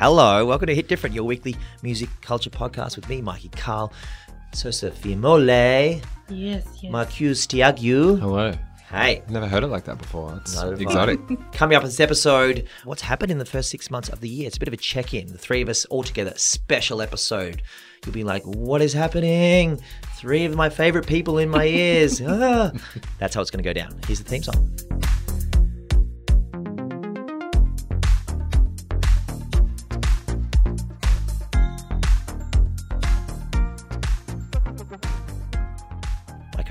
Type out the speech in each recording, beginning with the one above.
Hello, welcome to Hit Different, your weekly music culture podcast with me, Mikey Cahill, Sose Fuamoli, Yes, yes. Marcus Teague. Hello. Hey, Never heard it like that before. It's Neither have I. exotic. coming up in this episode, what's happened in the first six months of the year? It's a bit of a check in. The three of us all together, special episode. You'll be like, what is happening? Three of my favorite people in my ears. Ah. That's how it's going to go down. Here's the theme song.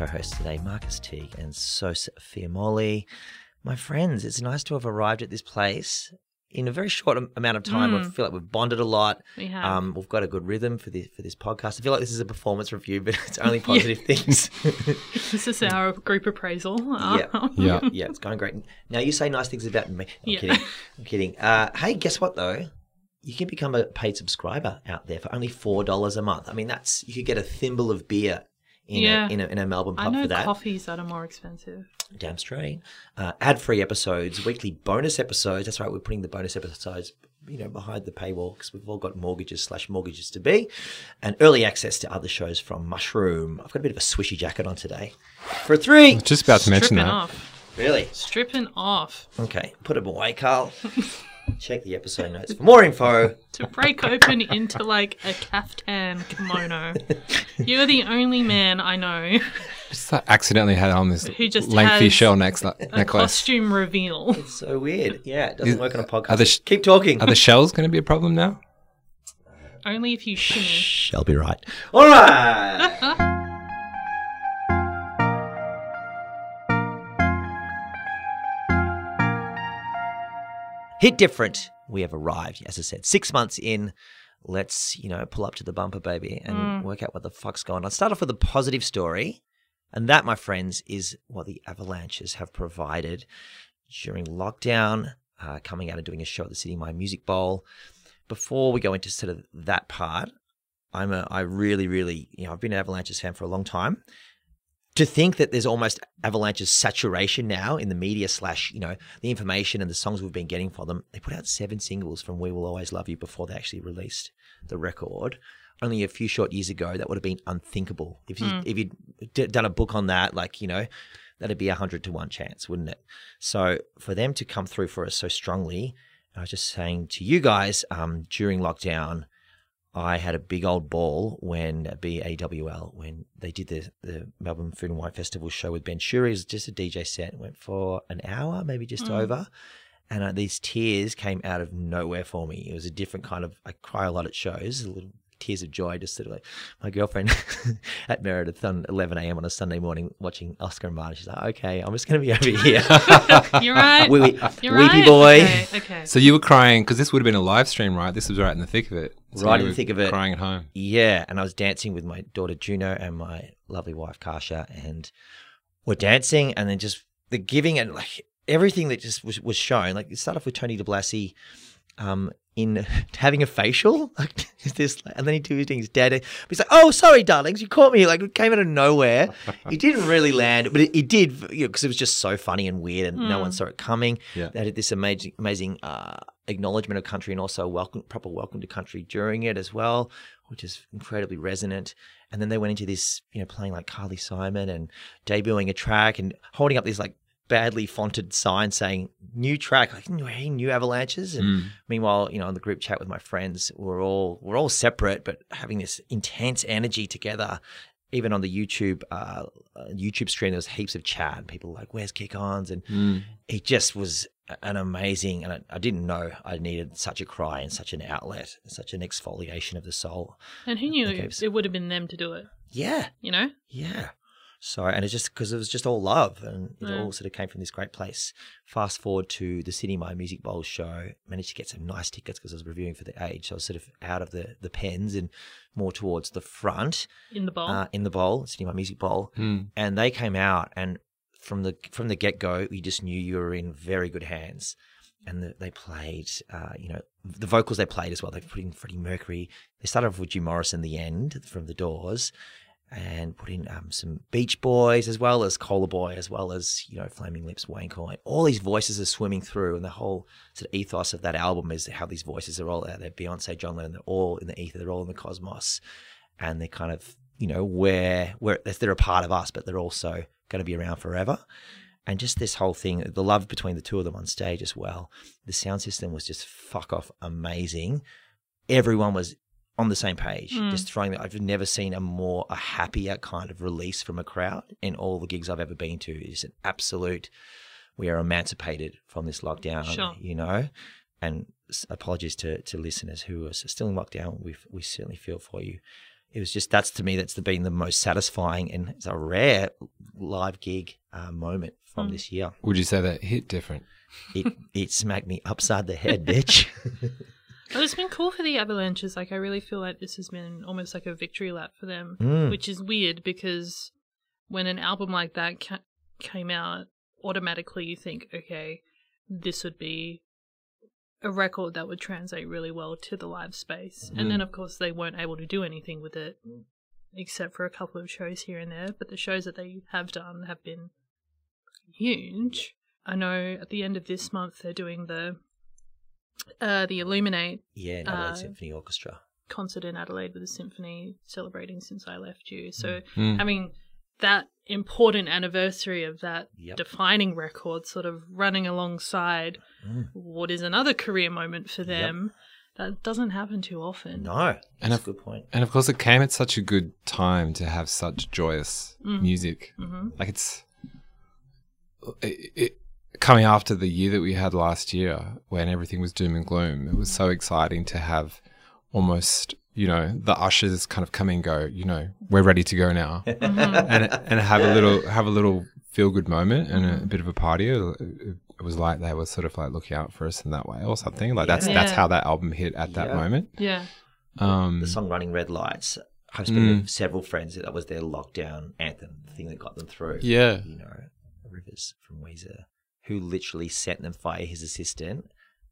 Hosts today, Marcus Teague and Sophia Molly. My friends, it's nice to have arrived at this place in a very short amount of time. I feel like we've bonded a lot. We have. Um, we've got a good rhythm for this for this podcast. I feel like this is a performance review, but it's only positive things. This is our group appraisal. yeah, Yeah. yeah, it's going great. Now you say nice things about me. I'm Yeah. kidding. I'm kidding. Uh, hey, guess what though? You can become a paid subscriber out there for only four dollars a month. I mean, that's you could get a thimble of beer in Yeah. a in a, in a Melbourne I pub know for that. coffees that are more expensive. Damn straight. Uh, ad-free episodes, weekly bonus episodes. That's right. We're putting the bonus episodes, you know, behind the paywall because we've all got mortgages slash mortgages to be, and early access to other shows from Mushroom. I've got a bit of a swishy jacket on today. For three. Just about to mention that. off. Really? Stripping off. Okay. Put it away, Cahill. Check the episode notes for more info. To break open into like a caftan kimono. You're the only man I know. Just like accidentally had on this Who just lengthy has shell neck- A necklace. costume reveal. It's so weird. Yeah, it doesn't Is- work on a podcast. are the sh- Keep talking. Are the shells going to be a problem now? Only if you shimmy. Shall be right. All right. Hit different. We have arrived, as I said, six months in. Let's, you know, pull up to the bumper, baby, and work out what the fuck's going on. Start off with a positive story. And that, my friends, is what the Avalanches have provided during lockdown, uh, coming out and doing a show at the Sidney Myer Music Bowl. Before we go into sort of that part, I'm a, I really, really, you know, I've been an Avalanches fan for a long time. To think that there's almost Avalanches saturation now in the media slash, you know, the information and the songs we've been getting for them. They put out seven singles from We Will Always Love You before they actually released the record. Only a few short years ago, that would have been unthinkable. If you if you'd d- done a book on that, like you know, that'd be a hundred to one chance, wouldn't it? So for them to come through for us so strongly, I was just saying to you guys um, during lockdown, I had a big old ball when BAWL when they did the the Melbourne Food and Wine Festival show with Ben Shuri. It was just a DJ set. It went for an hour, maybe just over. And uh, these tears came out of nowhere for me. It was a different kind of. I cry a lot at shows, a little tears of joy. Just sort of like my girlfriend at Meredith on 11 a.m. on a Sunday morning watching Oscar and Martin. She's like, "Okay, I'm just going to be over here." You're right. Wee- wee- You're weepy right. boy. Okay. okay. So you were crying because this would have been a live stream, right? This was right in the thick of it. So Right in the thick of it. Crying at home. Yeah, and I was dancing with my daughter Juno and my lovely wife Kasha, and we're dancing, and then just the giving and like everything that just was, was shown. Like it started off with Tony Di Blasi, um, in having a facial, like this, and then he do- was doing his dad. He's like, "Oh, sorry, darlings, you caught me." Like it came out of nowhere. it didn't really land, but it, it did, you know, because it was just so funny and weird, and no one saw it coming. Yeah. They had this amazing, amazing uh, acknowledgement of country, and also welcome, proper welcome to country during it as well, which is incredibly resonant. And then they went into this, you know, playing like Carly Simon and debuting a track and holding up these like badly fonted sign saying new track like hey new avalanches and meanwhile you know on the group chat with my friends we're all we're all separate but having this intense energy together even on the youtube uh, uh, youtube stream there was heaps of chat and people were like where's kick-ons and Mm. it just was an amazing and I, I didn't know i needed such a cry and such an outlet such an exfoliation of the soul And who knew it, it would have been them to do it? yeah You know? yeah. So, and it's just because it was just all love and it Yeah. all sort of came from this great place. Fast forward to the Sidney Myer Music Bowl show, managed to get some nice tickets because I was reviewing for the Age. So I was sort of out of the, the pens and more towards the front In the bowl. uh, in the bowl, Sidney Myer Music Bowl. Mm. And they came out and from the from the get go, you just knew you were in very good hands. And the, they played, uh, you know, the vocals they played as well. They put in Freddie Mercury. They started off with Jim Morrison, the end from the Doors, and put in um, some Beach Boys as well as Cola Boyy as well as you know Flaming Lips, Wayne Coyne. All these voices are swimming through, and the whole sort of ethos of that album is how these voices are all out there. Beyonce, John Lennon, they're all in the ether, they're all in the cosmos, and they're kind of you know where where they're a part of us, but they're also going to be around forever. And just this whole thing, the love between the two of them on stage as well. The sound system was just fuck off amazing. Everyone was on the same page, Mm. just throwing. that. I've never seen a more a happier kind of release from a crowd in all the gigs I've ever been to. It's an absolute. We are emancipated from this lockdown, Sure. you know. And apologies to to listeners who are still in lockdown. We we certainly feel for you. It was just that's to me that's the, been the most satisfying and it's a rare live gig uh, moment from Mm. this year. Would you say that hit different? It it smacked me upside the head, bitch. But it's been cool for the Avalanches. Like, I really feel like this has been almost like a victory lap for them, Mm. which is weird because when an album like that ca- came out, automatically you think, okay, this would be a record that would translate really well to the live space. And then, of course, they weren't able to do anything with it except for a couple of shows here and there. But the shows that they have done have been huge. I know at the end of this month they're doing the uh, the Illuminate yeah, Adelaide Uh, Symphony Orchestra. concert in Adelaide with the symphony celebrating since I left you. So Mm. having that important anniversary of that Yep. defining record sort of running alongside Mm. what is another career moment for them, that doesn't happen too often. No, And that's if- a good point. And of course, it came at such a good time to have such joyous Mm. music. hmm Like it's it, it, coming after the year that we had last year, when everything was doom and gloom. It was so exciting to have almost you know the ushers kind of come and go. You know, we're ready to go now, and and have a little have a little feel good moment and a, bit of a party. It, it was like they were sort of like looking out for us in that way or something. Like that's that's how that album hit at that Yeah. moment. Yeah. Um, The song "Running Red Lights." I've spoken Mm. with several friends that that was their lockdown anthem, the thing that got them through. yeah, you know, Rivers from Weezer, who literally sent them via his assistant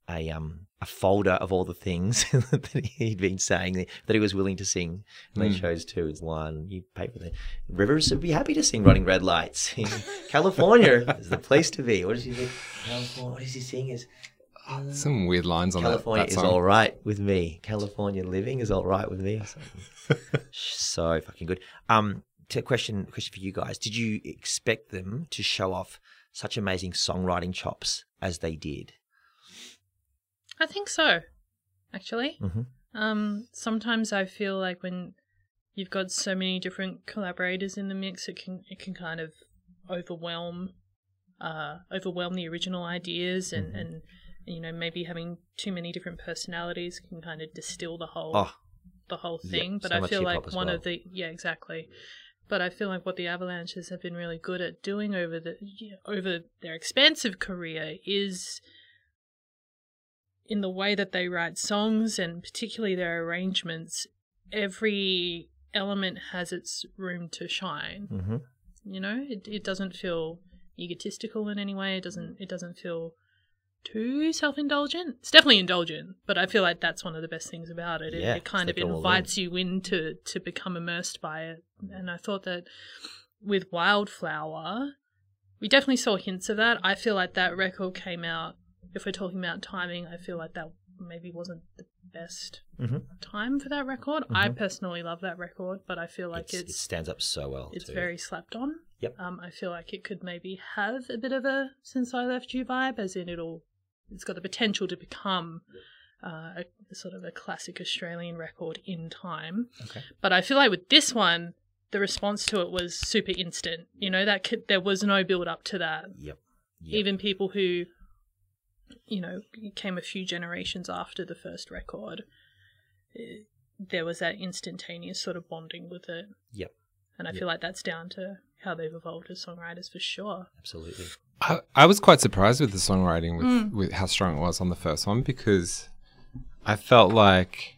a um a folder of all the things that he'd been saying that he was willing to sing, and they Mm. chose two as one. You pay for the Rivers would be happy to sing "Running Red Lights." California is the place to be. What does he think? California. What does he sing? Is some weird lines on that- California that is all right with me. California living is all right with me. So fucking good. Um, to question question for you guys: Did you expect them to show off such amazing songwriting chops as they did? I think so, actually. Mhm. Um, sometimes I feel like when you've got so many different collaborators in the mix, it can it can kind of overwhelm, uh, overwhelm the original ideas, and Mhm. and you know maybe having too many different personalities can kind of distill the whole Oh, the whole thing. but so I feel like one well. of the yeah exactly. But I feel like what the Avalanches have been really good at doing over the yeah, over their expansive career is in the way that they write songs and particularly their arrangements. Every element has its room to shine. hmm You know, it it doesn't feel egotistical in any way. It doesn't it doesn't feel too self indulgent. It's definitely indulgent, but I feel like that's one of the best things about it. It, Yeah, it kind of invites you in to to become immersed by it. And I thought that with Wildflower, we definitely saw hints of that. I feel like that record came out. If we're talking about timing, I feel like that maybe wasn't the best Mhm. time for that record. I Mhm. personally love that record, but I feel like It's- it's it stands up so well. it's too. very slapped on. Yep. Um, I feel like it could maybe have a bit of a since I left you vibe, as in it'll it's got the potential to become uh, a, sort of a classic Australian record in time. Okay. But I feel like with this one, the response to it was super instant. You know that could, there was no build up to that. Yep. Yep. Even people who, you know, came a few generations after the first record, eh, there was that instantaneous sort of bonding with it. Yep. And I Yep. feel like that's down to how they've evolved as songwriters for sure. Absolutely. I, I was quite surprised with the songwriting with, Mm. with how strong it was on the first one because I felt like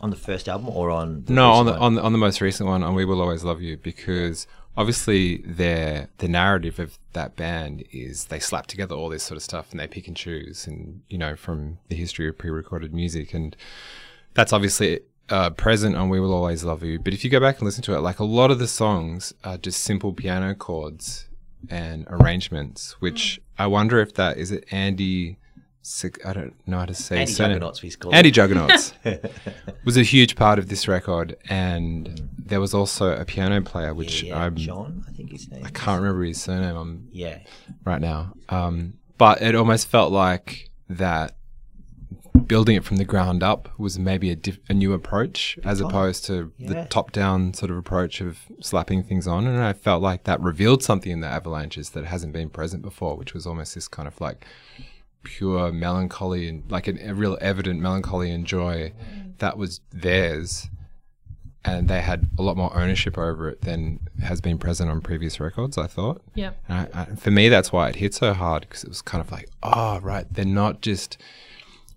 On the first album or on the no on the one? on the, on the most recent one on We Will Always Love You because obviously their the narrative of that band is they slap together all this sort of stuff and they pick and choose and you know from the history of pre-recorded music and that's obviously uh, present on "We Will Always Love You," but if you go back and listen to it, like a lot of the songs are just simple piano chords and arrangements. Which I wonder if that is it. Andy, I don't know how to say. Andy surname. Juggernauts, he's called. Andy Juggernauts was a huge part of this record, and there was also a piano player, which yeah, I'm, John, I think his name. I can't remember his surname. I'm Yeah, right now. Um, but it almost felt like that building it from the ground up was maybe a, diff- a new approach as time. opposed to Yeah. the top down sort of approach of slapping things on. And I felt like that revealed something in the Avalanches that hasn't been present before, which was almost this kind of like pure melancholy and like an, a real evident melancholy and joy mm. that was theirs. And they had a lot more ownership over it than has been present on previous records, I thought. Yeah. And I, I, for me, that's why it hit so hard because it was kind of like, oh, right, they're not just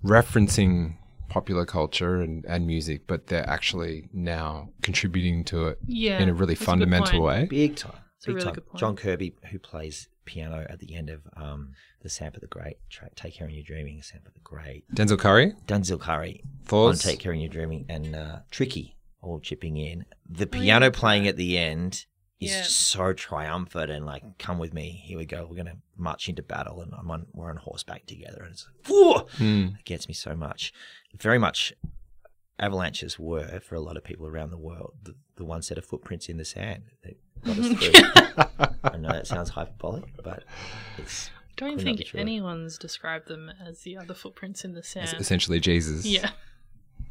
referencing popular culture and, and music, but they're actually now contributing to it Yeah, in a really that's a good fundamental point. way. big time. a Big really time. good point. John Kirby, who plays piano at the end of um, the Sampa the Great track, "Take Care in Your Dreaming," Sampa the Great, Denzel Curry, Denzel Curry on "Take Care in Your Dreaming," and uh, Tricky all chipping in. The piano playing at the end is Yeah. so triumphant and like, "Come with me, here we go. We're gonna march into battle," and I'm on, we're on horseback together, and it's like, "Whoa!" Hmm. It gets me so much. Very much avalanches were, for a lot of people around the world, the, the one set of footprints in the sand that got us through. I know that sounds hyperbolic, but it's. I don't Could not be think anyone's described them as the other footprints in the It's sand. essentially Jesus. Yeah.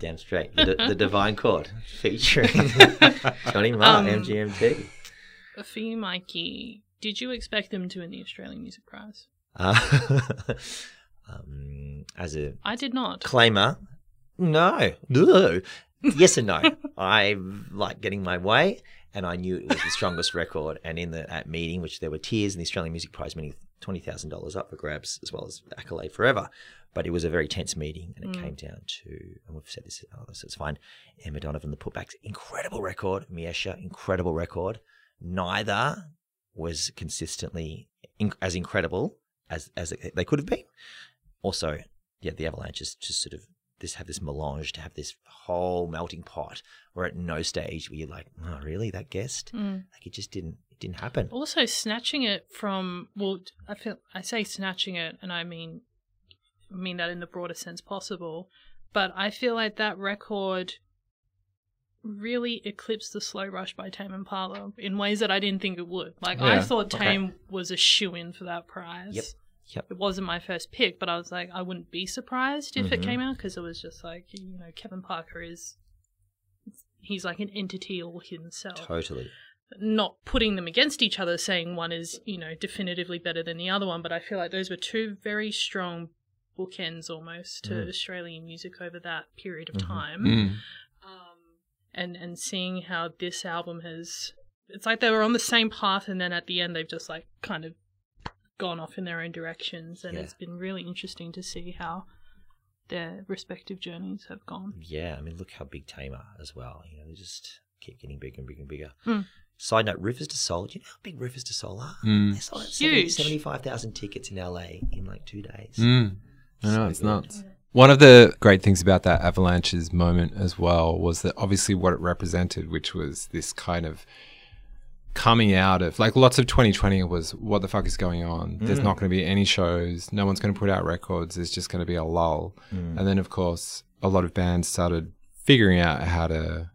Damn straight. The, the Divine Chord featuring Johnny Marr, Um, MGMT. For you, Mikey, did you expect them to win the Australian Music Prize? Uh, um, as a I did not. claimer, no. No. Yes and no. I like getting my way, and I knew it was the strongest record. And in the at meeting, which there were tears, and the Australian Music Prize meaning twenty thousand dollars up for grabs, as well as accolade forever. But it was a very tense meeting, and it Mm. came down to, and we've said this, oh, so it's fine. Emma Donovan, the putbacks, incredible record. Miiesha, incredible record. Neither was consistently in, as incredible as as they could have been. Also, yeah, the Avalanche is just sort of this have this melange to have this whole melting pot. Where at no stage were you like, oh, really that guest? Mm. Like it just didn't it didn't happen. Also, snatching it from well, I feel I say snatching it, and I mean, I mean that in the broadest sense possible. But I feel like that record really eclipsed the slow rush by Tame Impala in ways that I didn't think it would. Like I Yeah. thought Okay. Tame was a shoe in for that prize. Yep. Yep. It wasn't my first pick, but I was like, I wouldn't be surprised if it Mhm. came out because it was just like, you know, Kevin Parker is, he's like an entity all himself Totally. not putting them against each other, saying one is, you know, definitively better than the other one, but I feel like those were two very strong bookends almost to Mm. Australian music over that period of Mhm. time. Mm. And and seeing how this album has, it's like they were on the same path, and then at the end they've just like kind of gone off in their own directions, and Yeah. it's been really interesting to see how their respective journeys have gone. Yeah, I mean look how big Tamer as well. You know, they just keep getting bigger and bigger and bigger. Mm. Side note, Rüfüs Du Sol. Do you know how big Rüfüs Du Sol are? Mm. They sold out Huge. 75,000 tickets in LA in like two days. Mm. I know, So it's good. nuts. One of the great things about that Avalanches moment as well was that obviously what it represented, which was this kind of coming out of like lots of 2020 was what the fuck is going on? There's Mm. not going to be any shows. No one's going to put out records. There's just going to be a lull. Mm. And then, of course, a lot of bands started figuring out how to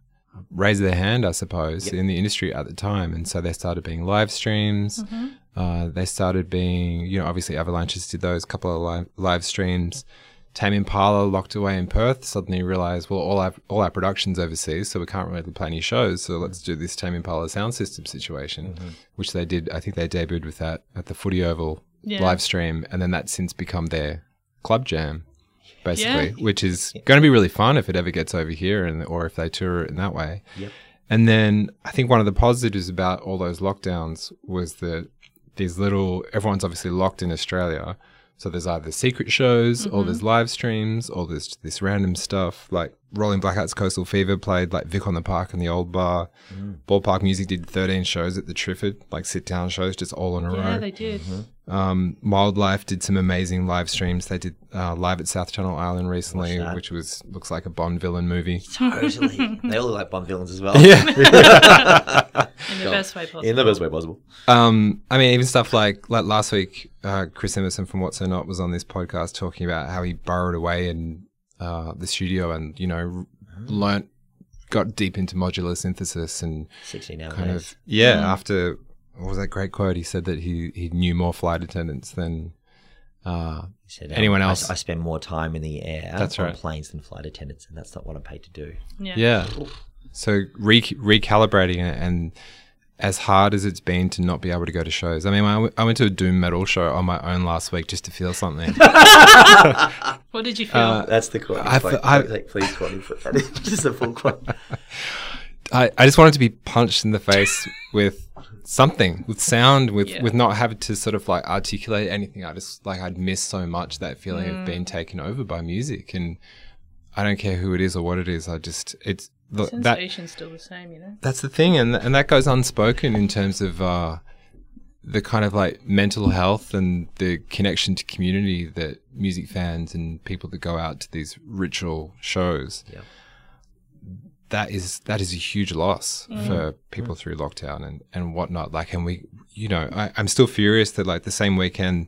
raise their hand, I suppose, Yep. in the industry at the time. And so they started being live streams. Mm-hmm. Uh, they started being, you know, obviously Avalanches did those couple of live, live streams. Tame Impala locked away in Perth suddenly realized, well, all our, all our production's overseas, so we can't really play any shows. So let's do this Tame Impala sound system situation, Mm-hmm. which they did. I think they debuted with that at the Footy Oval Yeah. live stream, and then that's since become their club jam, basically, Yeah. which is going to be really fun if it ever gets over here, and or if they tour it in that way. Yep. And then I think one of the positives about all those lockdowns was that these little everyone's obviously locked in Australia, So there's either secret shows or there's live streams or there's this random stuff like Rolling Blackouts Coastal Fever played like Vic on the Park and the Old Bar. Ballpark Music did 13 shows at the Triffid, like sit down shows just all in a Yeah, row. Yeah, they did. Um, Wildlife did some amazing live streams. They did uh, live at South Channel Island recently, which was looks like a Bond villain movie. Totally. they all look like Bond villains as well. Yeah. In the best way possible. In the best way possible. Um, I mean, even stuff like like last week, uh, Chris Emerson from What So Not was on this podcast talking about how he burrowed away in uh, the studio and you know learnt, got deep into modular synthesis and 16 hour kind of yeah. After what was that great quote? He said that he he knew more flight attendants than. Uh, He said, Anyone I- else? I, spend more time in the air That's on right. planes than flight attendants, and that's not what I'm paid to do. yeah. yeah. So re- recalibrating it and as hard as it's been to not be able to go to shows. I mean, I, w- I went to a doom metal show on my own last week just to feel something. What did you feel? Uh, That's the quote. I- Please- I- please, please quote put that. Just a full quote. I, I just wanted to be punched in the face with something, with sound, with, Yeah. with not having to sort of like articulate anything. I just like I'd missed so much that feeling of being taken over by music, and I don't care who it is or what it is. I just it's the, that Sensation's still the same, you know? that's the thing, and and that goes unspoken in terms of uh, the kind of like mental health and the connection to community that music fans and people that go out to these ritual shows. Yeah. That is that is a huge loss for people through lockdown and, and whatnot. Like, and we, you know, I, I'm still furious that like the same weekend,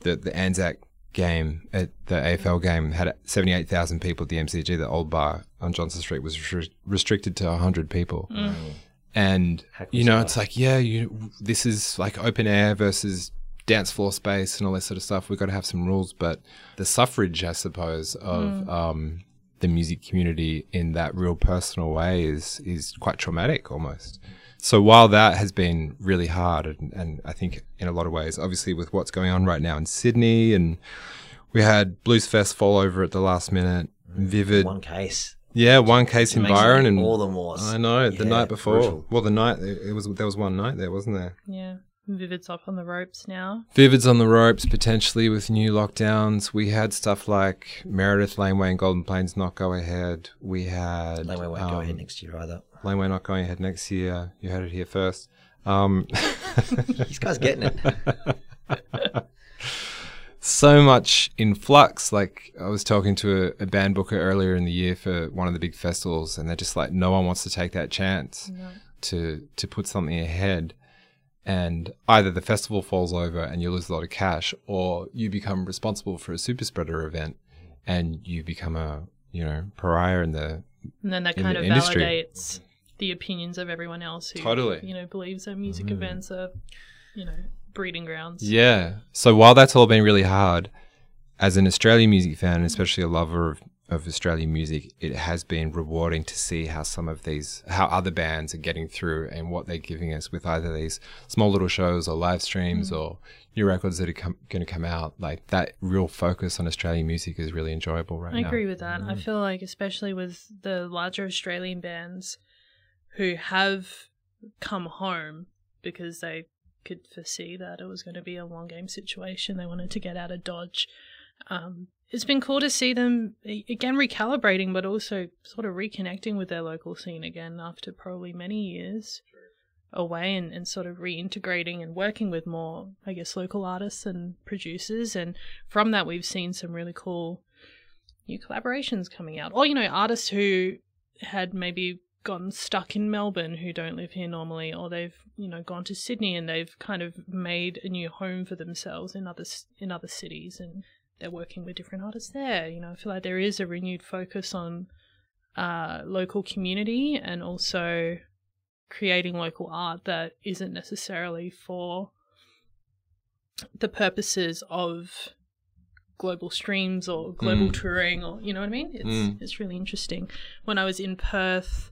that the Anzac game at the AFL game had 78,000 people at the MCG. The old bar on Johnston Street was re- restricted to 100 people. Mm. Mm. And Heck you know, that? it's like, yeah, you this is like open air versus dance floor space and all that sort of stuff. We've got to have some rules, but the suffrage, I suppose, of mm. um, the music community in that real personal way is is quite traumatic almost. So while that has been really hard, and, and I think in a lot of ways, obviously with what's going on right now in Sydney, and we had Blues Fest fall over at the last minute, Vivid, One case. Yeah, one case in Byron, and All the more. I know the Yeah, night before. brutal. Well, the night it was there was one night there, wasn't there? Yeah. Vivid's up on the ropes now. Vivid's on the ropes potentially with new lockdowns. We had stuff like Meredith Laneway and Golden Plains not go ahead. We had Laneway won't go um, ahead next year either. Laneway not going ahead next year. You heard it here first. Um, This guy's getting it. so much in flux. Like I was talking to a, a band booker earlier in the year for one of the big festivals, and they're just like, no one wants to take that chance to to put something ahead. And either the festival falls over and you lose a lot of cash, or you become responsible for a super spreader event, and you become a you know pariah in the And then that kind the of industry. validates the opinions of everyone else who Totally. you know believes that music mm. events are you know breeding grounds. Yeah. So while that's all been really hard, as an Australian music fan, and especially a lover of, of Australian music, it has been rewarding to see how some of these, how other bands are getting through and what they're giving us with either these small little shows or live streams mm. or new records that are com- going to come out. Like that real focus on Australian music is really enjoyable right I now. agree with that. I mm. feel like, especially with the larger Australian bands who have come home because they could foresee that it was going to be a long game situation, they wanted to get out of Dodge. Um, it's been cool to see them again recalibrating, but also sort of reconnecting with their local scene again after probably many years away and, and sort of reintegrating and working with more, I guess, local artists and producers. And from that, we've seen some really cool new collaborations coming out. Or, you know, artists who had maybe gotten stuck in Melbourne who don't live here normally, or they've, you know, gone to Sydney and they've kind of made a new home for themselves in other, in other cities and they're working with different artists there. You know, I feel like there is a renewed focus on uh, local community and also creating local art that isn't necessarily for the purposes of global streams or global Mm. touring or you know what I mean? It's Mm. it's really interesting. When I was in Perth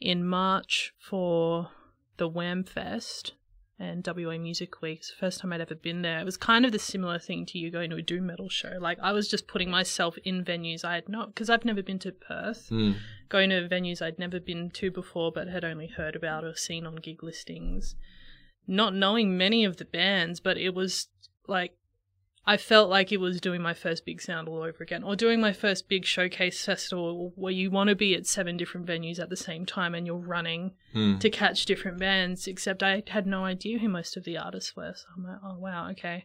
in March for the WAMFest and WA Music Week, it's the first time I'd ever been there. It was kind of the similar thing to you going to a doom metal show. Like I was just putting myself in venues I had not because I've never been to Perth Mm. going to venues I'd never been to before but had only heard about or seen on gig listings. Not knowing many of the bands, but it was like I felt like it was doing my first BIGSOUND all over again, or doing my first big showcase festival where you want to be at seven different venues at the same time and you're running Mm. to catch different bands, except I had no idea who most of the artists were. So I'm like, oh, wow, okay.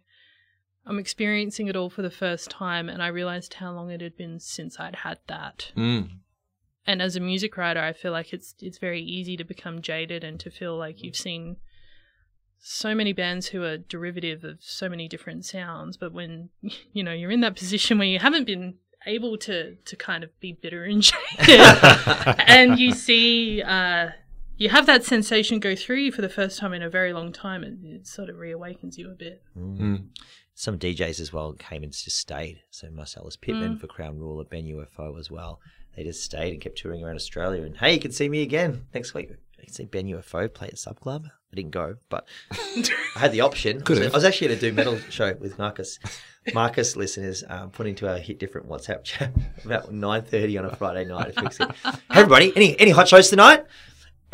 I'm experiencing it all for the first time, and I realized how long it had been since I'd had that. Mm. And as a music writer, I feel like it's it's very easy to become jaded and to feel like you've seen so many bands who are derivative of so many different sounds. But when you know you're in that position where you haven't been able to to kind of be bitter and jaded, and you see uh, you have that sensation go through you for the first time in a very long time, it, it sort of reawakens you a bit. Mm. Some DJs as well came and just stayed. So Marcellus Pittman Mm. for Crown Ruler, Ben UFO as well. They just stayed and kept touring around Australia. And hey, you can see me again next week. You can see Ben UFO play at Sub Club. I didn't go, but I had the option. Could I was- have. I was actually at a do metal show with Marcus. Marcus listeners um, put into our hit different WhatsApp chat about nine thirty on a Friday night. to fix it. Hey everybody, any any hot shows tonight?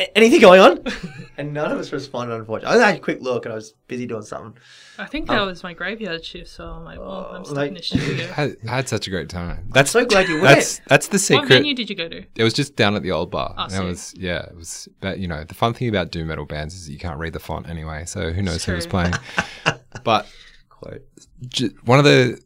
A- anything going on? and none of us responded. Unfortunately, I had a quick look and I was busy doing something. I think that um, was my graveyard shift, so I'm like, well, I'm Oh, stuck like- in this studio. I had, I had such a great time. That's So glad you went. that's that's the secret. What secret. venue did you go to? It was just down at the old bar. Oh, And it was yeah, it was. But you know, the fun thing about doom metal bands is you can't read the font anyway, so who knows It's who was playing. but Quote. j- one of the,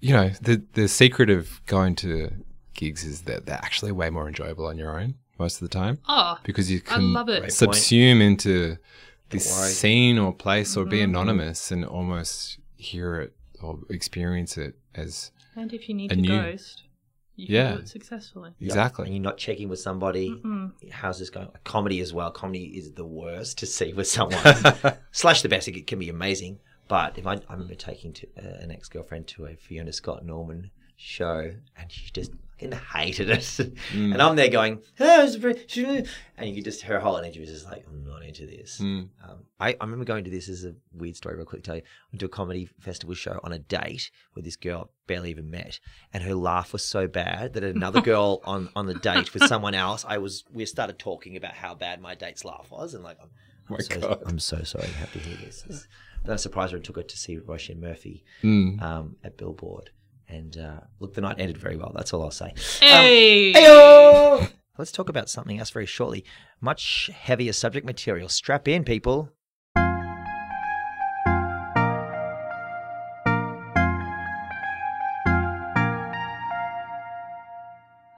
you know, the the secret of going to gigs is that they're actually way more enjoyable on your own most of the time Oh, because you can love it. Great subsume into this scene or place or be Mhm. anonymous and almost hear it or experience it as and if you need A to new- ghost, you can Yeah. do it successfully. Yep. exactly. And you're not checking with somebody. Mm-mm. How's this going? Comedy as well. Comedy is the worst to see with someone. Slash the best. It can be amazing. But if I, I remember taking to, uh, an ex girlfriend to a Fiona Scott Norman show, and she just fucking hated it. Mm. And I'm there going, "Oh, it's very-" and you could just her whole energy was just like, I'm not into this. Mm. Um, I, I remember going to this as a weird story, real quick. to Tell you, I went to a comedy festival show on a date with this girl I barely even met, and her laugh was so bad that another girl on on the date with someone else, I was we started talking about how bad my date's laugh was, and like, I'm, I'm My so, God. I'm so sorry you have to hear this. It's- I'm surprised when I took her to see Roisin Murphy Mm. um, at Billboard, and uh, look, the night ended very well. That's all I'll say. Hey, Heyo! Let's talk about something else very shortly. Much heavier subject material. Strap in, people.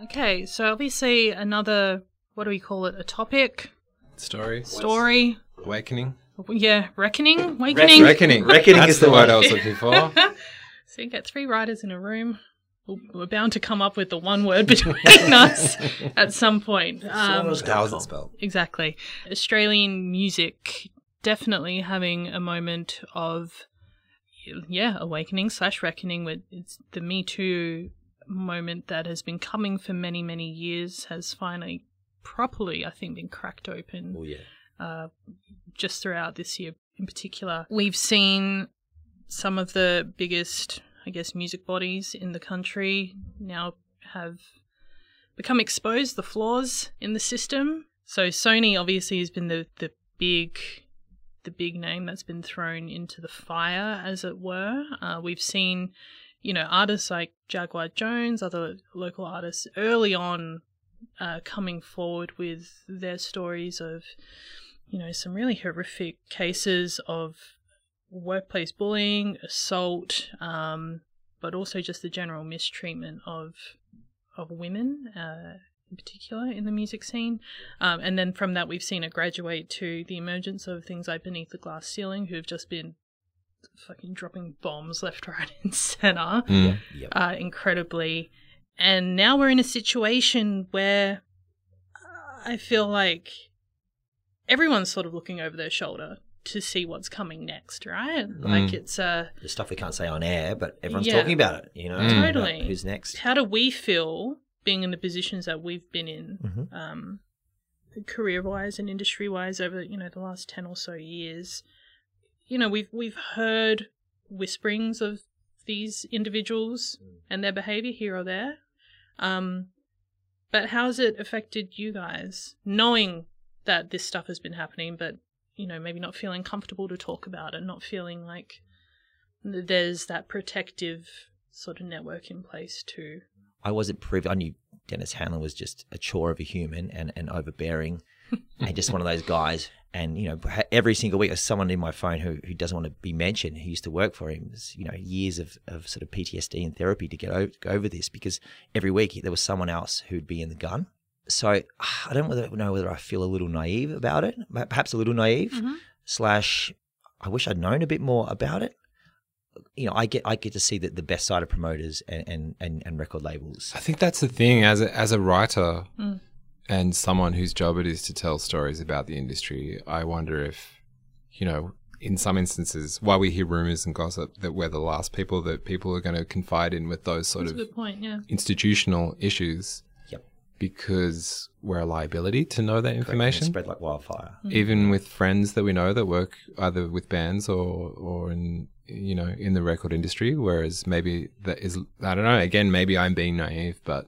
Okay, so obviously another what do we call it? A topic Story, story. awakening. Yeah, reckoning, awakening. Reckoning. Reckoning That's is the the word. I was looking for. So you get three writers in a room. We'll- We're bound to come up with the one word between us at some point. Um, How's it spelled? Exactly. Australian music definitely having a moment of, yeah, awakening slash reckoning with it's the Me Too moment that has been coming for many, many years has finally properly, I think, been cracked open Oh yeah. uh, just throughout this year in particular. We've seen some of the biggest, I guess, music bodies in the country now have become exposed, the flaws in the system. So Sony obviously has been the, the big the big name that's been thrown into the fire, as it were. Uh, we've seen, you know, artists like Jaguar Jonze, other local artists early on uh, coming forward with their stories of, you know, some really horrific cases of workplace bullying, assault, um, but also just the general mistreatment of of women. Uh, in particular, in the music scene, um, and then from that, we've seen it graduate to the emergence of things like Beneath the Glass Ceiling, who've just been fucking dropping bombs left, right, and center Mm. Yep. uh, incredibly. And now we're in a situation where uh, I feel like everyone's sort of looking over their shoulder to see what's coming next, right? Like it's uh the stuff we can't say on air, but everyone's Yeah. talking about it. You know, Mm. Totally. Who's next? how do we feel being in the positions that we've been in, Mhm. um, career wise and industry wise over you know the last ten or so years? You know, we've we've heard whisperings of these individuals and their behavior here or there. Um, but how's it affected you guys, knowing that this stuff has been happening, but you know maybe not feeling comfortable to talk about it, not feeling like there's that protective sort of network in place too. I wasn't privy. I knew Denis Handlin was just a chore of a human and, and overbearing, and just one of those guys. And you know, every single week, there's someone in my phone who, who doesn't want to be mentioned who used to work for him. It's, you know, years of, of sort of PTSD and therapy to get over, go over this because every week there was someone else who'd be in the gun. So I don't know whether I feel a little naive about it, perhaps a little naive. Mhm. Slash, I wish I'd known a bit more about it. You know, I get I get to see the, the best side of promoters and, and, and, and record labels. I think that's the thing as a, as a writer Mm. and someone whose job it is to tell stories about the industry. I wonder if, you know, in some instances, while we hear rumors and gossip that we're the last people that people are going to confide in with those sort That's of good point. Yeah. institutional issues, Yep. Because we're a liability to know that And information. spread like wildfire. even with friends that we know that work either with bands or or in you know in the record industry whereas maybe that is i don't know again maybe i'm being naive but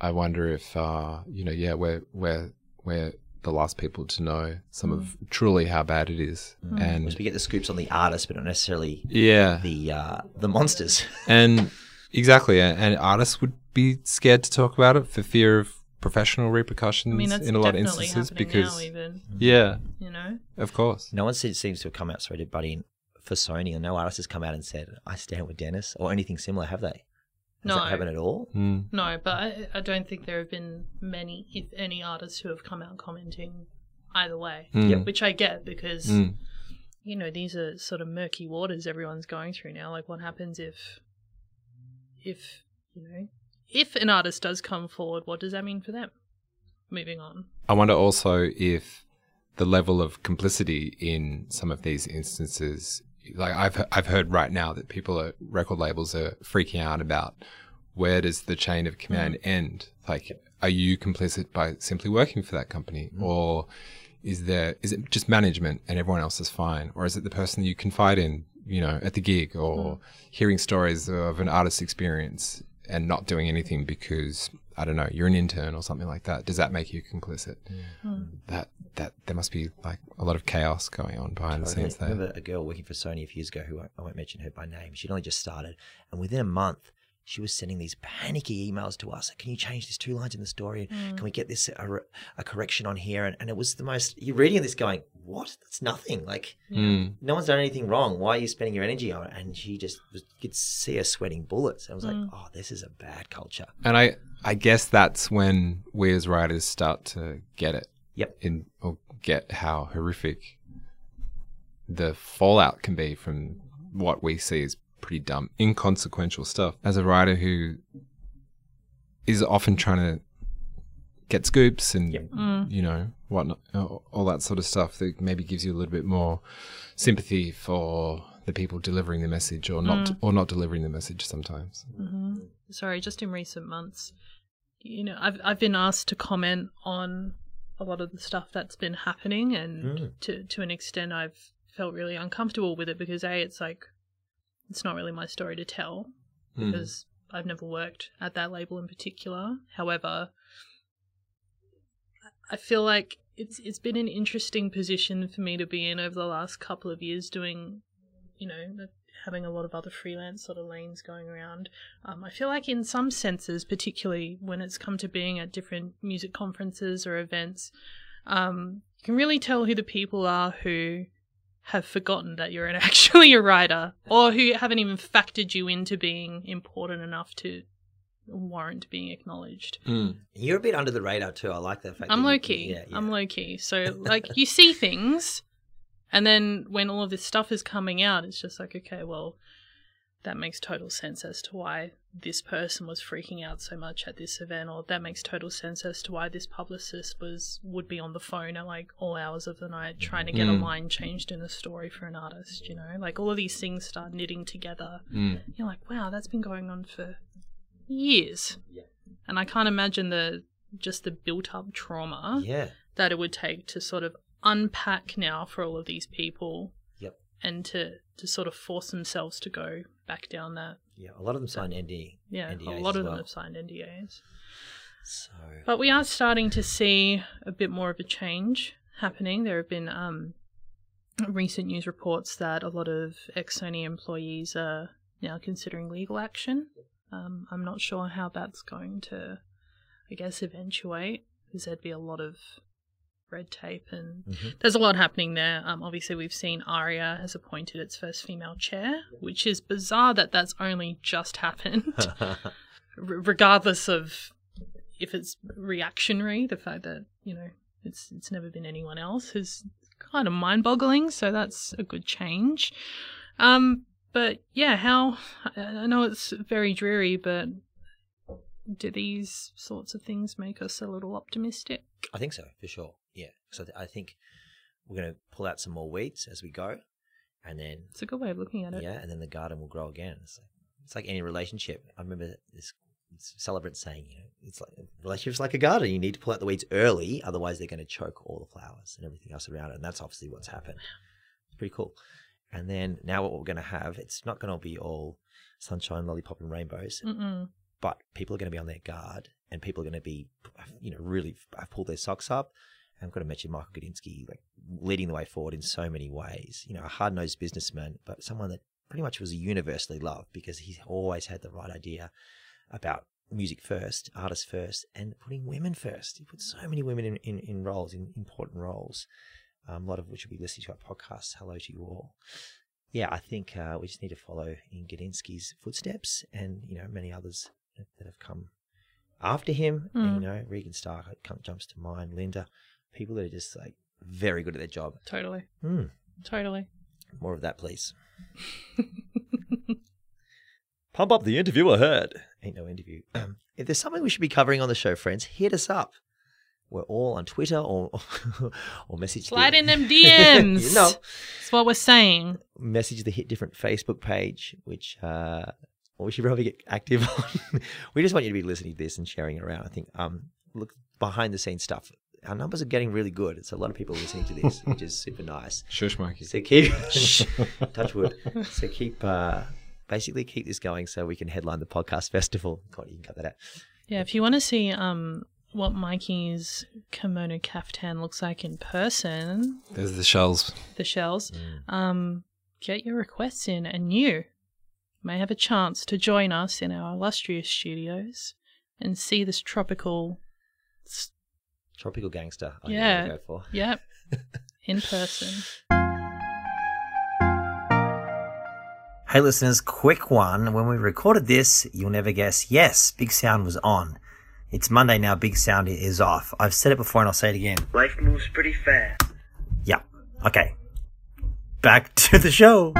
i wonder if uh you know yeah we're we're we're the last people to know some of truly how bad it is Because and we get the scoops on the artists, but not necessarily yeah the uh, the monsters. and exactly and and artists would be scared to talk about it for fear of professional repercussions I mean, that's in a lot of definitely instances because now. Even yeah you know. of course no one seems seems to have come out sorry to butt in for Sony, and no artist has come out and said I stand with Denis or anything similar, have they? Has No. that happened at all? Mm. No, but I, I don't think there have been many, if any, artists who have come out commenting either way. Mm. Which I get because Mm. you know these are sort of murky waters everyone's going through now. Like, what happens if, if you know, if an artist does come forward, what does that mean for them? Moving on. I wonder also if the level of complicity in some of these instances, like I've I've heard right now that people at record labels are freaking out about where does the chain of command mm. end? Like, are you complicit by simply working for that company, mm. or is there is it just management and everyone else is fine, or is it the person you confide in, you know, at the gig, or mm. hearing stories of an artist's experience and not doing anything because I don't know, you're an intern or something like that. Does that make you complicit? Hmm. That that there must be like a lot of chaos going on behind the scenes there. I remember a girl working for Sony a few years ago who I, I won't mention her by name. She'd only just started, and within a month, she was sending these panicky emails to us. Can you change these two lines in the story? Mm. Can we get this uh, a, a correction on here? And, and it was the most. You're reading this, going, "What? That's nothing. Like Mm. no one's done anything wrong. Why are you spending your energy on it?" And she just was, you could see her sweating bullets. I was like, mm. "Oh, this is a bad culture." And I I guess that's when we as writers start to get it. Yep. In or get how horrific the fallout can be from what we see as pretty dumb, inconsequential stuff. As a writer who is often trying to get scoops and Yep. Mm. you know whatnot, all all that sort of stuff that maybe gives you a little bit more sympathy for the people delivering the message or not mm. or not delivering the message sometimes. Mm-hmm. sorry, just in recent months, you know, I've I've been asked to comment on a lot of the stuff that's been happening, and to to an extent, I've felt really uncomfortable with it because a, it's like it's not really my story to tell Mm. because I've never worked at that label in particular. However, I feel like it's it's been an interesting position for me to be in over the last couple of years, doing, you know, having a lot of other freelance sort of lanes going around. Um, I feel like in some senses, particularly when it's come to being at different music conferences or events, um, you can really tell who the people are who have forgotten that you're an actually a writer or who haven't even factored you into being important enough to warrant being acknowledged. Mm. You're a bit under the radar too. I like that fact. I'm that low key. Yeah, yeah. I'm low key. So like you see things and then when all of this stuff is coming out, it's just like, okay, well, that makes total sense as to why this person was freaking out so much at this event, or that makes total sense as to why this publicist was would be on the phone at like all hours of the night trying to get a Mm. line changed in a story for an artist, you know? Like all of these things start knitting together. Mm. You're like, wow, that's been going on for years. Yeah. And I can't imagine the just the built up trauma Yeah. that it would take to sort of unpack now for all of these people Yep. and to to sort of force themselves to go back down that Yeah. A lot of them signed ND. yeah NDAs a lot of them have signed NDAs So but we are starting to see a bit more of a change happening there have been um recent news reports that a lot of ex Sony employees are now considering legal action. Um, I'm not sure how that's going to, I guess, eventuate because there'd be a lot of red tape and Mhm. there's a lot happening there. Um, obviously, we've seen Aria has appointed its first female chair, which is bizarre that that's only just happened, R- regardless of if it's reactionary. The fact that you know it's it's never been anyone else is kind of mind-boggling. So that's a good change. Um, but yeah, how I know it's very dreary, but do these sorts of things make us a little optimistic? I think so for sure. Yeah, so I think we're going to pull out some more weeds as we go, and then It's a good way of looking at it. yeah, and then the garden will grow again. It's like it's like any relationship. I remember this celebrant saying, you know, it's like relationships like a garden. You need to pull out the weeds early, otherwise they're going to choke all the flowers and everything else around it. And that's obviously what's happened. It's pretty cool. And then now what we're going to have, it's not going to be all sunshine, lollipop, and rainbows, Mm-mm. but people are going to be on their guard, and people are going to be, you know, really uh, have pulled their socks up. And I've got to mention Michael Gudinski, like leading the way forward in so many ways. You know, a hard nosed businessman, but someone that pretty much was universally loved because he always had the right idea about music first, artists first, and putting women first. He put so many women in, in, in roles, in important roles, um, a lot of which will be listening to our podcast. Hello to you all. Yeah, I think uh, we just need to follow in Gudinski's footsteps and, you know, many others that have come after him. And, Mm. you know, Regan Stark jumps to mind, Linda, people that are just like very good at their job. Totally. Hmm. Totally. More of that, please. Pump up the interview ahead. Ain't no interview. Um, if there's something we should be covering on the show, friends, hit us up. We're all on Twitter or or message Slide the, in them DMs. you know, That's what we're saying. message the Hit Different Facebook page, which uh, we should probably get active on. we just want you to be listening to this and sharing it around. I think um, look behind the scenes stuff. Our numbers are getting really good. It's a lot of people listening to this, which is super nice. Shush, Mikey. So keep touch wood. So keep uh, basically keep this going so we can headline the podcast festival. God, you can cut that out. Yeah, if you want to see um what Mikey's kimono caftan looks like in person, There's the shells. the shells, Mm. um, get your requests in, and you may have a chance to join us in our illustrious studios and see this tropical, s- Tropical gangster. I Yeah. go for. yep, in person. Hey listeners, quick one. When we recorded this, you'll never guess. Yes, Big Sound was on. It's Monday now. Big Sound is off. I've said it before and I'll say it again. Life moves pretty fast. Yeah. Okay. Back to the show.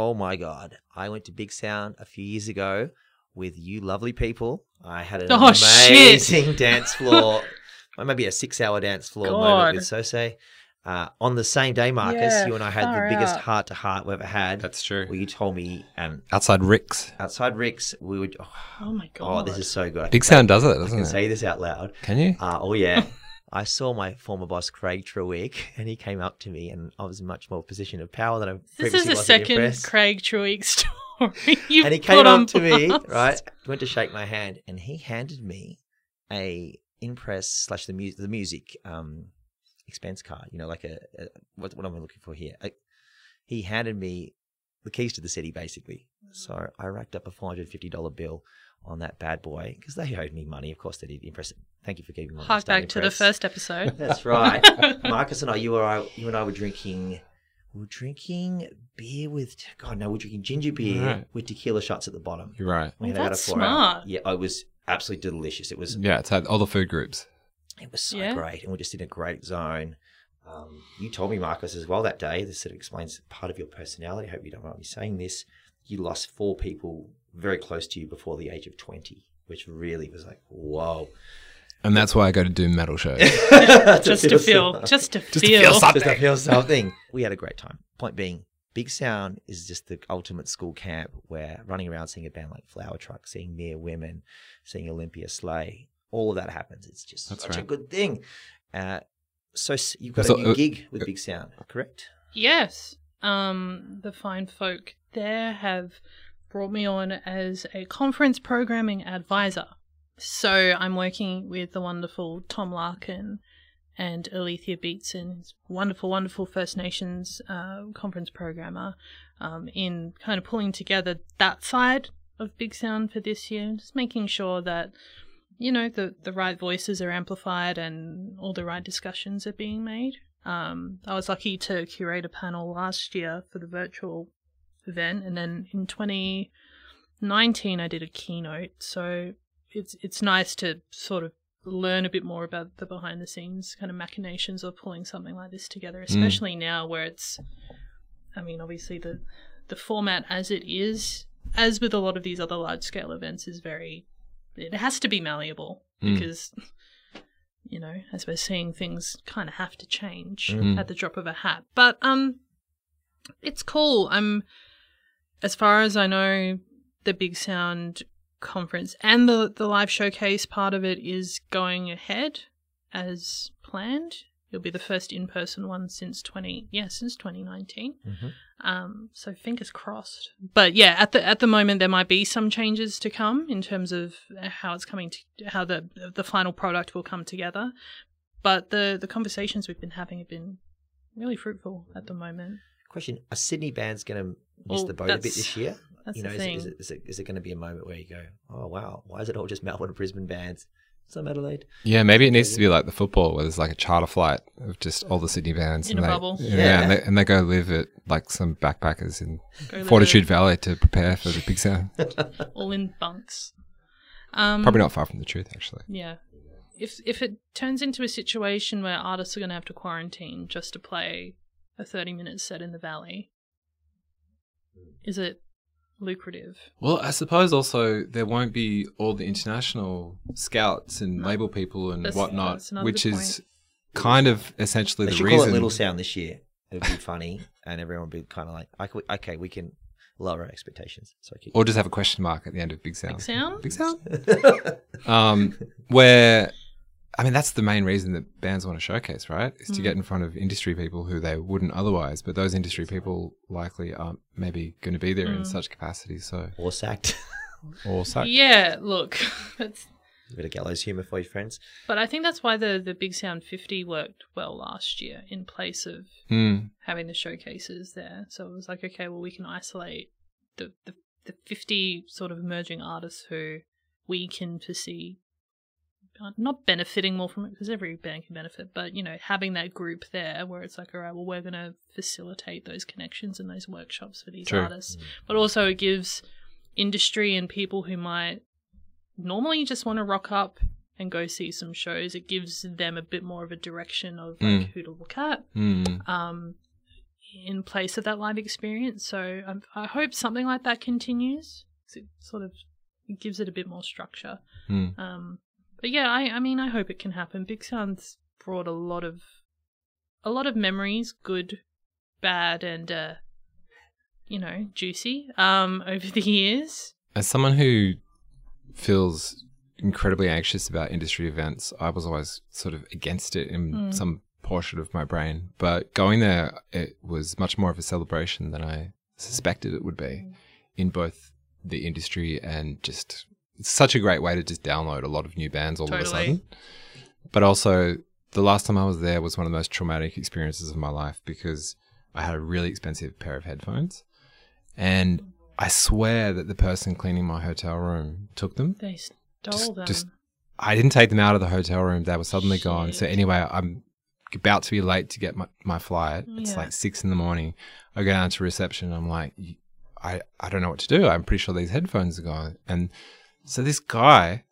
Oh my God. I went to Big Sound a few years ago with you lovely people. I had an Oh, shit. amazing dance floor. Maybe a six hour dance floor God. moment with Sose. Uh, on the same day, Marcus, Yeah, you and I had the biggest heart to heart we've ever had. That's true. Where you told me, and Outside Rick's. outside Rick's, we would. Oh, Oh my god! oh, this is so good. Big Sound does it, doesn't it? You can it? say this out loud. Can you? Uh, oh yeah. I saw my former boss Craig Trewick, and he came up to me, and I was in much more position of power than I this previously is the second Inpress. Craig Trewick story you've and he came up to me, right? Went to shake my hand, and he handed me a Inpress slash the music the music um, expense card. You know, like a, a what, what am I looking for here? A, he handed me the keys to the city, basically. So I racked up a four hundred fifty dollar bill on that bad boy because they owed me money. Of course, they did. Inpress. Thank you for giving me. Hark back to the first episode. That's right. Marcus and I, you were I, you and I were drinking. We were drinking beer with God. No, we we're drinking ginger beer Right. with tequila shots at the bottom. You're right. We had about a that's four hour- smart. Yeah, it was absolutely delicious. It was Yeah, it's had all the food groups. it was so Yeah. great, and we're just in a great zone. Um, you told me, Marcus, as well that day. This sort of explains part of your personality. I hope you don't mind me saying this. You lost four people very close to you before the age of twenty, which really was like, whoa. And that's why I go to do metal shows. just to feel, something. just to to feel. feel Just something. to feel something. We had a great time. Point being, Big Sound is just the ultimate school camp where running around seeing a band like Flowertruck, seeing Mere Women, seeing Olympia Slay, all of that happens. It's just That's such a good thing. Uh, so you've got So, a new uh, gig with Big Sound, correct? Yes. Um, the fine folk there have brought me on as a conference programming advisor. So I'm working with the wonderful Tom Larkin and Alethea Beatson, wonderful, wonderful First Nations uh, conference programmer, um, in kind of pulling together that side of Big Sound for this year, just making sure that you know the the right voices are amplified and all the right discussions are being made. Um, I was lucky to curate a panel last year for the virtual event, and then in 2019 I did a keynote. So it's it's nice to sort of learn a bit more about the behind the scenes kind of machinations of pulling something like this together, especially mm. now where it's. I mean, obviously the the format as it is, as with a lot of these other large scale events, is very. It has to be malleable mm. because you know, as we're seeing things kind of have to change mm. at the drop of a hat. But um, it's cool. I'm, as far as I know, the Big Sound conference and the the live showcase part of it is going ahead as planned. It'll be the first in person one since twenty yeah since twenty nineteen. mm mm-hmm. Um, so fingers crossed. But yeah, at the at the moment there might be some changes to come in terms of how it's coming to how the the final product will come together. But the the conversations we've been having have been really fruitful at the moment. Question: Are Sydney bands going to miss well, the boat a bit this year? That's you know, is, is, it, is, it, is it going to be a moment where you go, oh wow, why is it all just Melbourne and Brisbane bands? Some Adelaide. Yeah, maybe it needs to be like the football, where there's like a charter flight of just all the Sydney bands, in and a they, bubble. Yeah, yeah. And, they, and, they, go live at like some backpackers in Fortitude Valley to prepare for the big sound. all in bunks. Um, Probably not far from the truth, actually. Yeah. If if it turns into a situation where artists are going to have to quarantine just to play a thirty minute set in the valley, is it lucrative. Well, I suppose also there won't be all the international scouts and no. label people and that's, whatnot, that's which is kind of essentially they the should reason. Call it Little Sound this year. It'd be funny, and everyone would be kind of like, okay, we can lower our expectations. So or just have a question mark at the end of Big Sound. Big Sound. Big Sound. um, where I mean, that's the main reason that bands want to showcase, right? Is to get mm. in front of industry people who they wouldn't otherwise. But those industry people likely aren't maybe going to be there mm. in such capacity. So or sacked, or sacked. Yeah, look, it's a bit of gallows humor for your friends. But I think that's why the the Big Sound 50 worked well last year in place of mm. having the showcases there. So it was like, okay, well, we can isolate the the, the 50 sort of emerging artists who we can foresee not benefiting more from it because every band can benefit, but you know, having that group there where it's like, all right, well, we're going to facilitate those connections and those workshops for these True. artists, mm. but also it gives industry and people who might normally just want to rock up and go see some shows. It gives them a bit more of a direction of like mm. who to look at. Mm. Um, in place of that live experience. So um, I hope something like that continues. It sort of gives it a bit more structure. Mm. Um, but yeah, I I mean I hope it can happen. Big Sound's brought a lot of a lot of memories, good, bad, and uh, you know, juicy, um, over the years. As someone who feels incredibly anxious about industry events, I was always sort of against it in mm. some portion of my brain. But going there, it was much more of a celebration than I suspected it would be mm. in both the industry and just it's such a great way to just download a lot of new bands all totally. of a sudden. But also, the last time I was there was one of the most traumatic experiences of my life because I had a really expensive pair of headphones, and I swear that the person cleaning my hotel room took them. They stole just, them. Just, I didn't take them out of the hotel room. They were suddenly Shit. gone. So anyway, I'm about to be late to get my, my flight. It's yeah. like six in the morning. I go down to reception. I'm like, I, I don't know what to do. I'm pretty sure these headphones are gone. And so this guy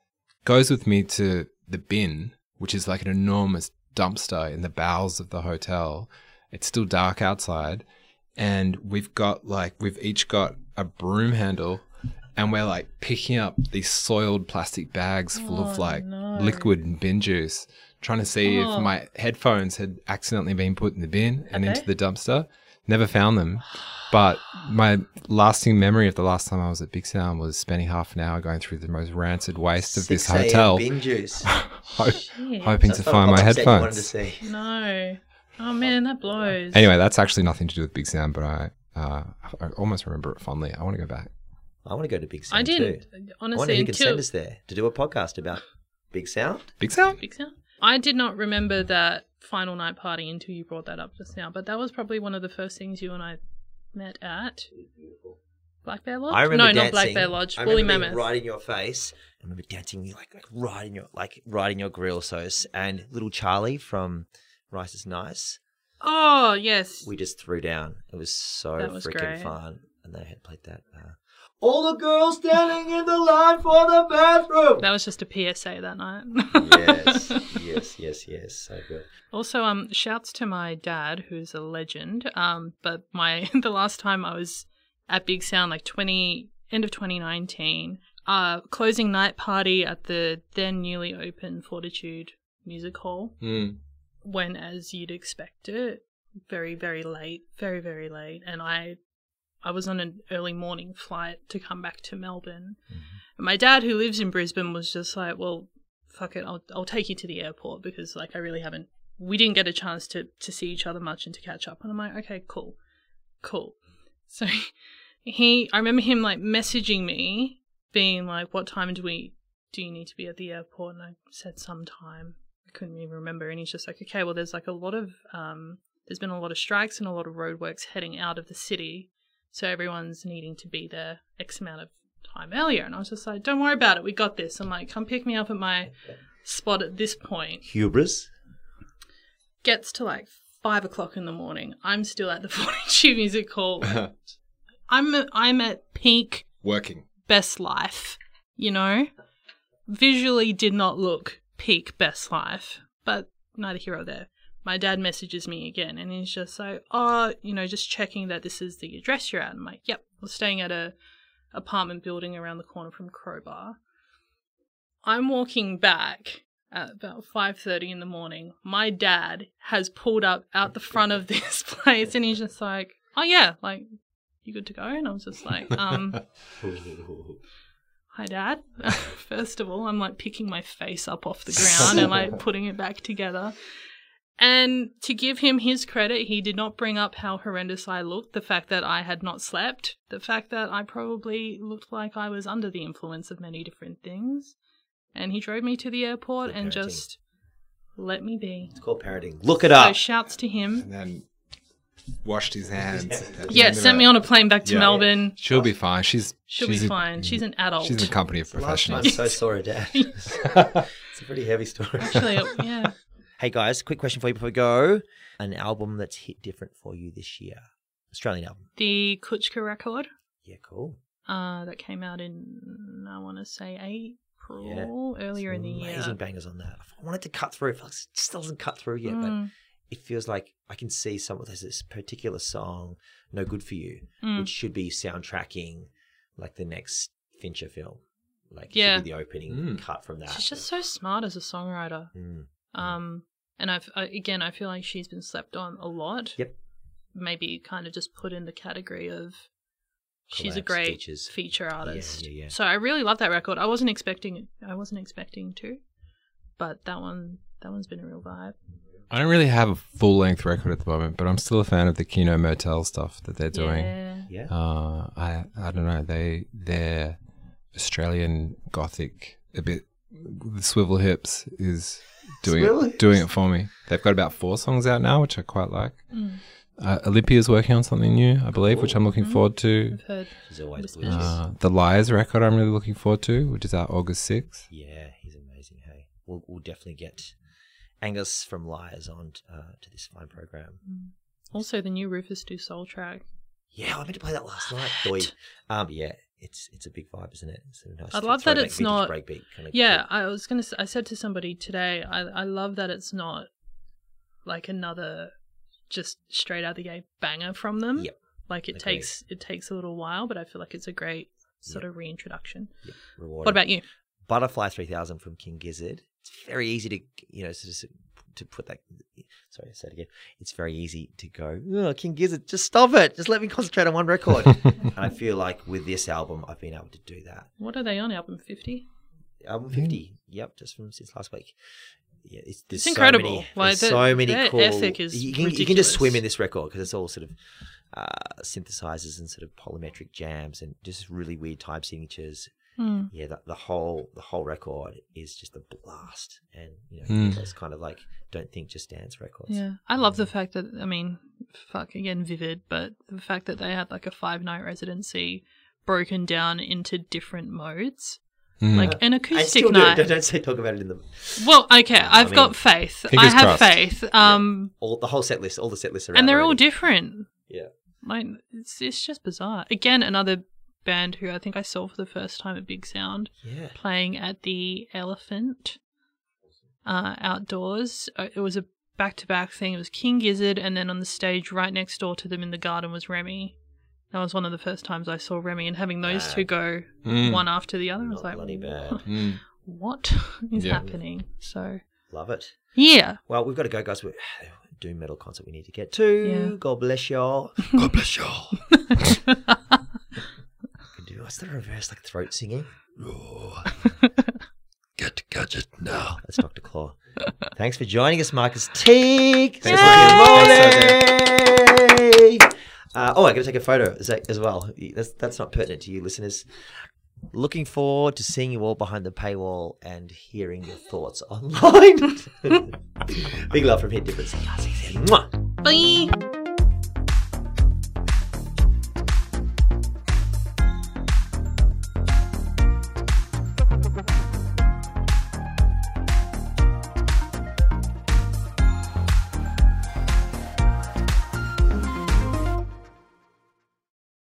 goes with me to the bin, which is like an enormous dumpster in the bowels of the hotel. It's still dark outside. And we've got like, we've each got a broom handle and we're like picking up these soiled plastic bags full oh, of like no. liquid and bin juice, trying to see oh. if my headphones had accidentally been put in the bin and into the dumpster. Never found them. But my lasting memory of the last time I was at Big Sound was spending half an hour going through the most rancid waste of this hotel. Bin juice. hoping to find my headphones. To no. Oh man, that blows. Anyway, that's actually nothing to do with Big Sound, but I, uh, I almost remember it fondly. I want to go back. I want to go to Big Sound I didn't too. I wonder honestly who can until send us there to do a podcast about Big Sound. Big sound. Big Sound. I did not remember that final night party until you brought that up just now, but that was probably one of the first things you and I met at Black Bear Lodge. I remember no, dancing. not Black Bear Lodge. I Woolly Mammoth. right in your face. I remember dancing like like right in your like right in your grill sauce and little Charlie from Rice is Nice. Oh yes, We just threw down. It was so That was freaking great. fun, and they had played that. Uh, all the girls standing in the line for the bathroom. that was just a PSA that night. yes, yes, yes, yes. So good. Also, um, shouts to my dad, who's a legend. Um, but my the last time I was at Big Sound, like twenty end of twenty nineteen, uh, closing night party at the then newly open Fortitude Music Hall. Mm. When, as you'd expect it, very very late, very very late, and I, I was on an early morning flight to come back to Melbourne. And my dad, who lives in Brisbane, was just like, "Well, fuck it, I'll I'll take you to the airport because like I really haven't. We didn't get a chance to to see each other much and to catch up." And I'm like, "Okay, cool, cool." So he, I remember him like messaging me, being like, "What time do we do you need to be at the airport?" And I said some time. I couldn't even remember, and he's just like, "Okay, well, there's like a lot of um, there's been a lot of strikes and a lot of roadworks heading out of the city." So everyone's needing to be there X amount of time earlier. And I was just like, don't worry about it. We got this. I'm like, come pick me up at my spot at this point. Hubris. Gets to like five o'clock in the morning. I'm still at the Fortitude Music Hall. I'm, I'm at peak Working. best life, you know? Visually did not look peak best life, but neither here or there. My dad messages me again and he's just like, oh, you know, just checking that this is the address you're at. I'm like, yep, we're staying at a apartment building around the corner from Crowbar. I'm walking back at about 5.30 in the morning. My dad has pulled up out the front of this place and he's just like, oh yeah, like, you good to go? And I was just like, um, hi dad. First of all, I'm like picking my face up off the ground and like putting it back together. And to give him his credit, he did not bring up how horrendous I looked, the fact that I had not slept, the fact that I probably looked like I was under the influence of many different things. And he drove me to the airport Good and parenting. just let me be. It's called parenting. Look it So up. shouts to him. And then washed his hands. Yeah, sent me on a plane back to Yeah. Melbourne. She'll be fine. She's She'll she's be a- fine. She's an adult. She's in the company of Last time professionals. I saw her dad. it's a pretty heavy story. Actually, yeah. Hey guys, quick question for you before we go. An album that's hit different for you this year. Australian album. The Kuchka record. Yeah, cool. uh, that came out in I want to say April earlier in the Amazing year. Amazing bangers on that. I wanted to cut through. It still doesn't cut through yet, but Mm, it feels like I can see some. There's this particular song, "No Good for You," mm. which should be soundtracking like the next Fincher film. Like, Yeah. should be the opening Mm. cut from that. She's just so smart as a songwriter. Um, and I've I, again I feel like she's been slept on a lot. Yep. Maybe kind of just put in the category of she's a great features. feature artist. yeah, yeah. So I really love that record. I wasn't expecting I wasn't expecting to, but that one that one's been a real vibe. I don't really have a full length record at the moment, but I'm still a fan of the Kino Motel stuff that they're doing. Yeah. Yeah. Uh, I I don't know. They they're Australian gothic a bit. The swivel hips is doing Swivel it doing it for me. They've got about four songs out now, which I quite like. Mm. Uh, Olympia's working on something new, I believe, which I'm looking Mhm. forward to. I've heard She's always Uh, the Liars record I'm really looking forward to, which is out August sixth. yeah, he's amazing. Hey, we'll, we'll definitely get Angus from Liars on uh, to this fine program. also the new Rüfüs Du Sol track. Yeah, I meant to play that last night. Boy, um, yeah, it's it's a big vibe, isn't it? It's a nice I love that it's not- breakbeat kind of. Yeah, I was gonna. I said to somebody today. I I love that it's not like another just straight out the gate banger from them. Yep. Like it Agreed. takes it takes a little while, but I feel like it's a great sort of reintroduction. rewarding. What about you? Butterfly Three Thousand from King Gizzard? It's very easy to you know sort of to put that. Sorry, say it again. It's very easy to go. Oh, King Gizzard, just stop it. Just let me concentrate on one record. and I feel like with this album, I've been able to do that. What are they on album fifty? Album fifty. Yep, just from since last week. Yeah, it's, there's It's so incredible. Many, Like, there's the- so many their cool. ethic is you, can, you can just swim in this record because it's all sort of uh, synthesizers and sort of polymetric jams and just really weird type signatures. Mm. Yeah, the, the whole the whole record is just a blast, and you know, Mm. it's kind of like don't think just dance records. Yeah, I love the fact that I mean, fuck again, vivid, but the fact that they had like a five night residency broken down into different modes, Mm. like an I acoustic still night. Don't, don't say talk about it in the Well, okay, I I've mean, got faith. I have crossed. faith. Um, all the whole set list, all the set lists around, and they're all different. Yeah. Like it's it's just bizarre. Again, another band who I think I saw for the first time at Big Sound Yeah, playing at the Elephant uh, outdoors. Uh, It was a back to back thing. It was King Gizzard, and then on the stage right next door to them in the garden was Remi. That was one of the first times I saw Remi, and having those Ah. two go Mm. one after the other, I was like, bloody bad. Mm. what is Yeah. happening? So, love it. yeah. Well, we've got to go, guys. We're, doom metal concert we need to get to. Yeah. God bless y'all. God bless y'all. Can do what's the reverse like throat singing? Get gadget now. That's Dr. Claw. Thanks for joining us, Marcus Teague. Thanks, Thanks for uh, oh, I got to take a photo as, as well. That's that's not pertinent to you, listeners. Looking forward to seeing you all behind the paywall and hearing your thoughts online. Big love from Hit Different. Mwah. Bye.